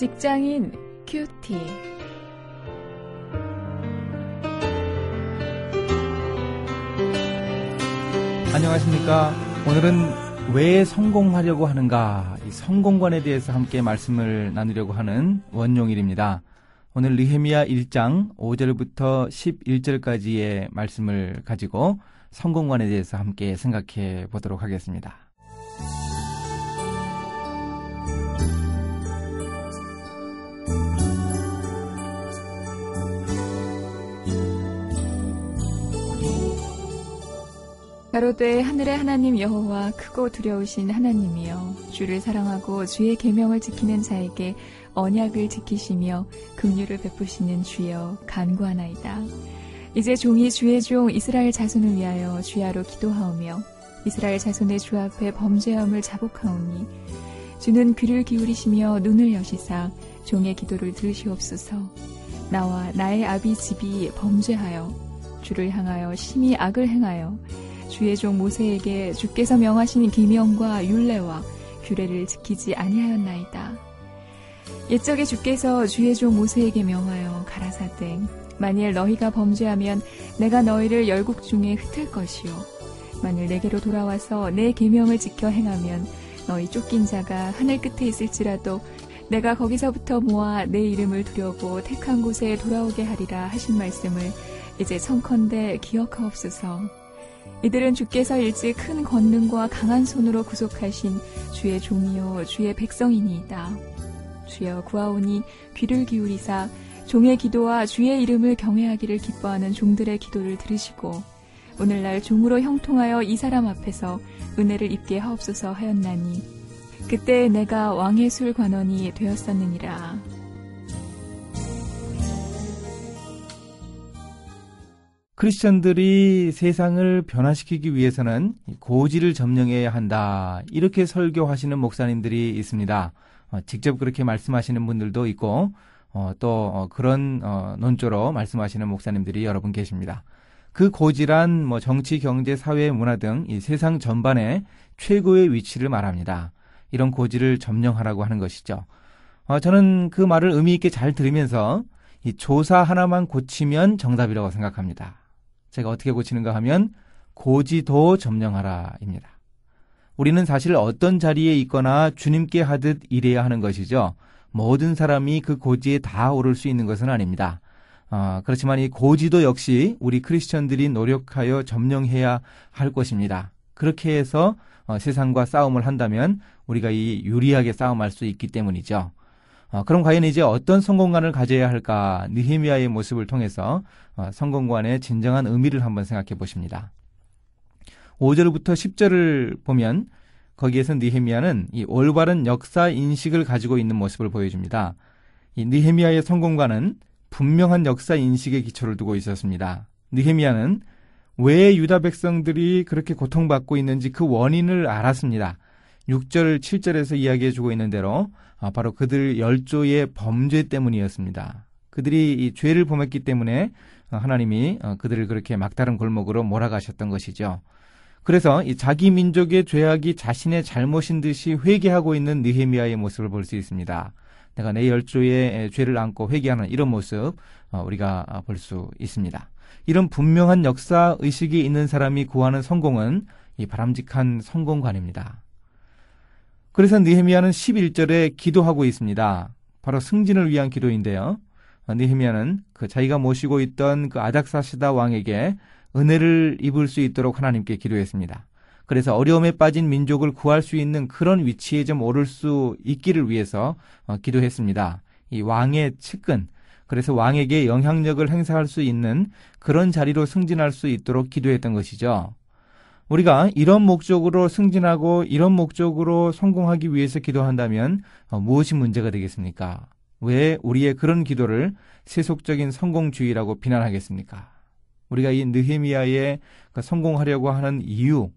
직장인 큐티. 안녕하십니까. 오늘은 왜 성공하려고 하는가, 이 성공관에 대해서 함께 말씀을 나누려고 하는 원용일입니다. 오늘 느헤미야 1장 5절부터 11절까지의 말씀을 가지고 성공관에 대해서 함께 생각해 보도록 하겠습니다. 가로되 하늘의 하나님 여호와 크고 두려우신 하나님이여 주를 사랑하고 주의 계명을 지키는 자에게 언약을 지키시며 긍휼을 베푸시는 주여 간구하나이다. 이제 종이 주의 종 이스라엘 자손을 위하여 주야로 기도하오며 이스라엘 자손의 주 앞에 범죄함을 자복하오니 주는 귀를 기울이시며 눈을 여시사 종의 기도를 들으시옵소서. 나와 나의 아비 집이 범죄하여 주를 향하여 심히 악을 행하여 주의 종 모세에게 주께서 명하신 기명과 율례와 규례를 지키지 아니하였나이다. 옛적에 주께서 주의 종 모세에게 명하여 가라사대 만일 너희가 범죄하면 내가 너희를 열국 중에 흩을 것이요 만일 내게로 돌아와서 내 계명을 지켜 행하면 너희 쫓긴 자가 하늘 끝에 있을지라도 내가 거기서부터 모아 내 이름을 두려고 택한 곳에 돌아오게 하리라 하신 말씀을 이제 성컨대 기억하옵소서. 이들은 주께서 일찍 큰 권능과 강한 손으로 구속하신 주의 종이요 주의 백성이니이다. 주여 구하오니 귀를 기울이사 종의 기도와 주의 이름을 경외하기를 기뻐하는 종들의 기도를 들으시고 오늘날 종으로 형통하여 이 사람 앞에서 은혜를 입게 하옵소서 하였나니 그때 내가 왕의 술 관원이 되었었느니라. 크리스천들이 세상을 변화시키기 위해서는 고지를 점령해야 한다. 이렇게 설교하시는 목사님들이 있습니다. 어, 직접 그렇게 말씀하시는 분들도 있고 어, 또 어, 그런 논조로 말씀하시는 목사님들이 여러 분 계십니다. 그 고지란 뭐 정치, 경제, 사회, 문화 등 이 세상 전반에 최고의 위치를 말합니다. 이런 고지를 점령하라고 하는 것이죠. 저는 그 말을 의미 있게 잘 들으면서 이 조사 하나만 고치면 정답이라고 생각합니다. 제가 어떻게 고치는가 하면 고지도 점령하라입니다. 우리는 사실 어떤 자리에 있거나 주님께 하듯 일해야 하는 것이죠. 모든 사람이 그 고지에 다 오를 수 있는 것은 아닙니다. 어, 그렇지만 이 고지도 역시 우리 크리스천들이 노력하여 점령해야 할 것입니다. 그렇게 해서 어, 세상과 싸움을 한다면 우리가 이 유리하게 싸움할 수 있기 때문이죠. 어, 그럼 과연 이제 어떤 성공관을 가져야 할까? 느헤미야의 모습을 통해서 어, 성공관의 진정한 의미를 한번 생각해 보십니다. 5절부터 10절을 보면 거기에서 느헤미야는 이 올바른 역사 인식을 가지고 있는 모습을 보여줍니다. 이 느헤미야의 성공관은 분명한 역사 인식의 기초를 두고 있었습니다. 느헤미야는 왜 유다 백성들이 그렇게 고통받고 있는지 그 원인을 알았습니다. 6절, 7절에서 이야기해 주고 있는 대로 아, 바로 그들 열조의 범죄 때문이었습니다. 그들이 이 죄를 범했기 때문에 어, 하나님이 어, 그들을 그렇게 막다른 골목으로 몰아가셨던 것이죠. 그래서 이 자기 민족의 죄악이 자신의 잘못인 듯이 회개하고 있는 느헤미야의 모습을 볼 수 있습니다. 내가 내 열조의 죄를 안고 회개하는 이런 모습 어, 우리가 볼 수 있습니다. 이런 분명한 역사 의식이 있는 사람이 구하는 성공은 이 바람직한 성공관입니다. 그래서 느헤미야는 11절에 기도하고 있습니다. 바로 승진을 위한 기도인데요. 느헤미야는 그 자기가 모시고 있던 그 아닥사시다 왕에게 은혜를 입을 수 있도록 하나님께 기도했습니다. 그래서 어려움에 빠진 민족을 구할 수 있는 그런 위치에 좀 오를 수 있기를 위해서 어, 기도했습니다. 이 왕의 측근, 그래서 왕에게 영향력을 행사할 수 있는 그런 자리로 승진할 수 있도록 기도했던 것이죠. 우리가 이런 목적으로 승진하고 이런 목적으로 성공하기 위해서 기도한다면 어, 무엇이 문제가 되겠습니까? 왜 우리의 그런 기도를 세속적인 성공주의라고 비난하겠습니까? 우리가 이 느헤미야의 그 성공하려고 하는 이유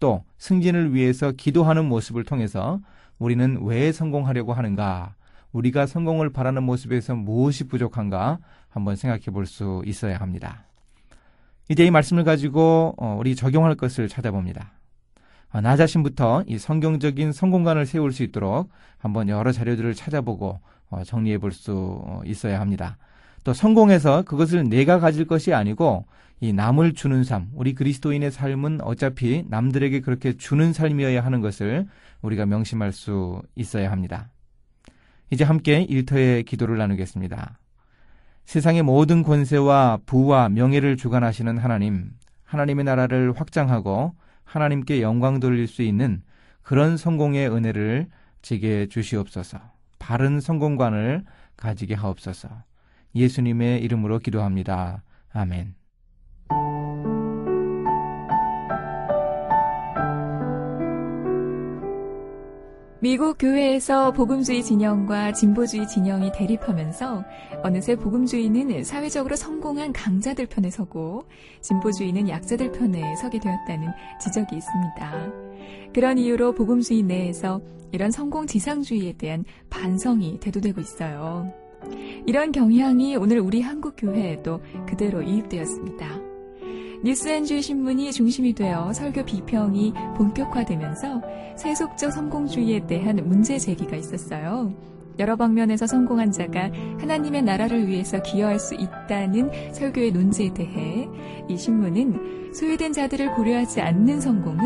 또 승진을 위해서 기도하는 모습을 통해서 우리는 왜 성공하려고 하는가? 우리가 성공을 바라는 모습에서 무엇이 부족한가? 한번 생각해 볼 수 있어야 합니다. 이제 이 말씀을 가지고 어, 우리 적용할 것을 찾아봅니다. 어, 나 자신부터 이 성경적인 성공관을 세울 수 있도록 한번 여러 자료들을 찾아보고 어, 정리해 볼 수 있어야 합니다. 또 성공해서 그것을 내가 가질 것이 아니고 이 남을 주는 삶, 우리 그리스도인의 삶은 어차피 남들에게 그렇게 주는 삶이어야 하는 것을 우리가 명심할 수 있어야 합니다. 이제 함께 일터의 기도를 나누겠습니다. 세상의 모든 권세와 부와 명예를 주관하시는 하나님, 하나님의 나라를 확장하고 하나님께 영광 돌릴 수 있는 그런 성공의 은혜를 제게 주시옵소서. 바른 성공관을 가지게 하옵소서. 예수님의 이름으로 기도합니다. 아멘. 미국 교회에서 복음주의 진영과 진보주의 진영이 대립하면서 어느새 복음주의는 사회적으로 성공한 강자들 편에 서고 진보주의는 약자들 편에 서게 되었다는 지적이 있습니다. 그런 이유로 복음주의 내에서 이런 성공 지상주의에 대한 반성이 대두되고 있어요. 이런 경향이 오늘 우리 한국 교회에도 그대로 이입되었습니다. 뉴스앤주의 신문이 중심이 되어 설교 비평이 본격화되면서 세속적 성공주의에 대한 문제 제기가 있었어요. 여러 방면에서 성공한 자가 하나님의 나라를 위해서 기여할 수 있다는 설교의 논지에 대해 이 신문은 소외된 자들을 고려하지 않는 성공은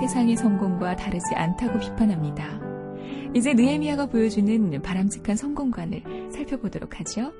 세상의 성공과 다르지 않다고 비판합니다. 이제 느헤미야가 보여주는 바람직한 성공관을 살펴보도록 하죠.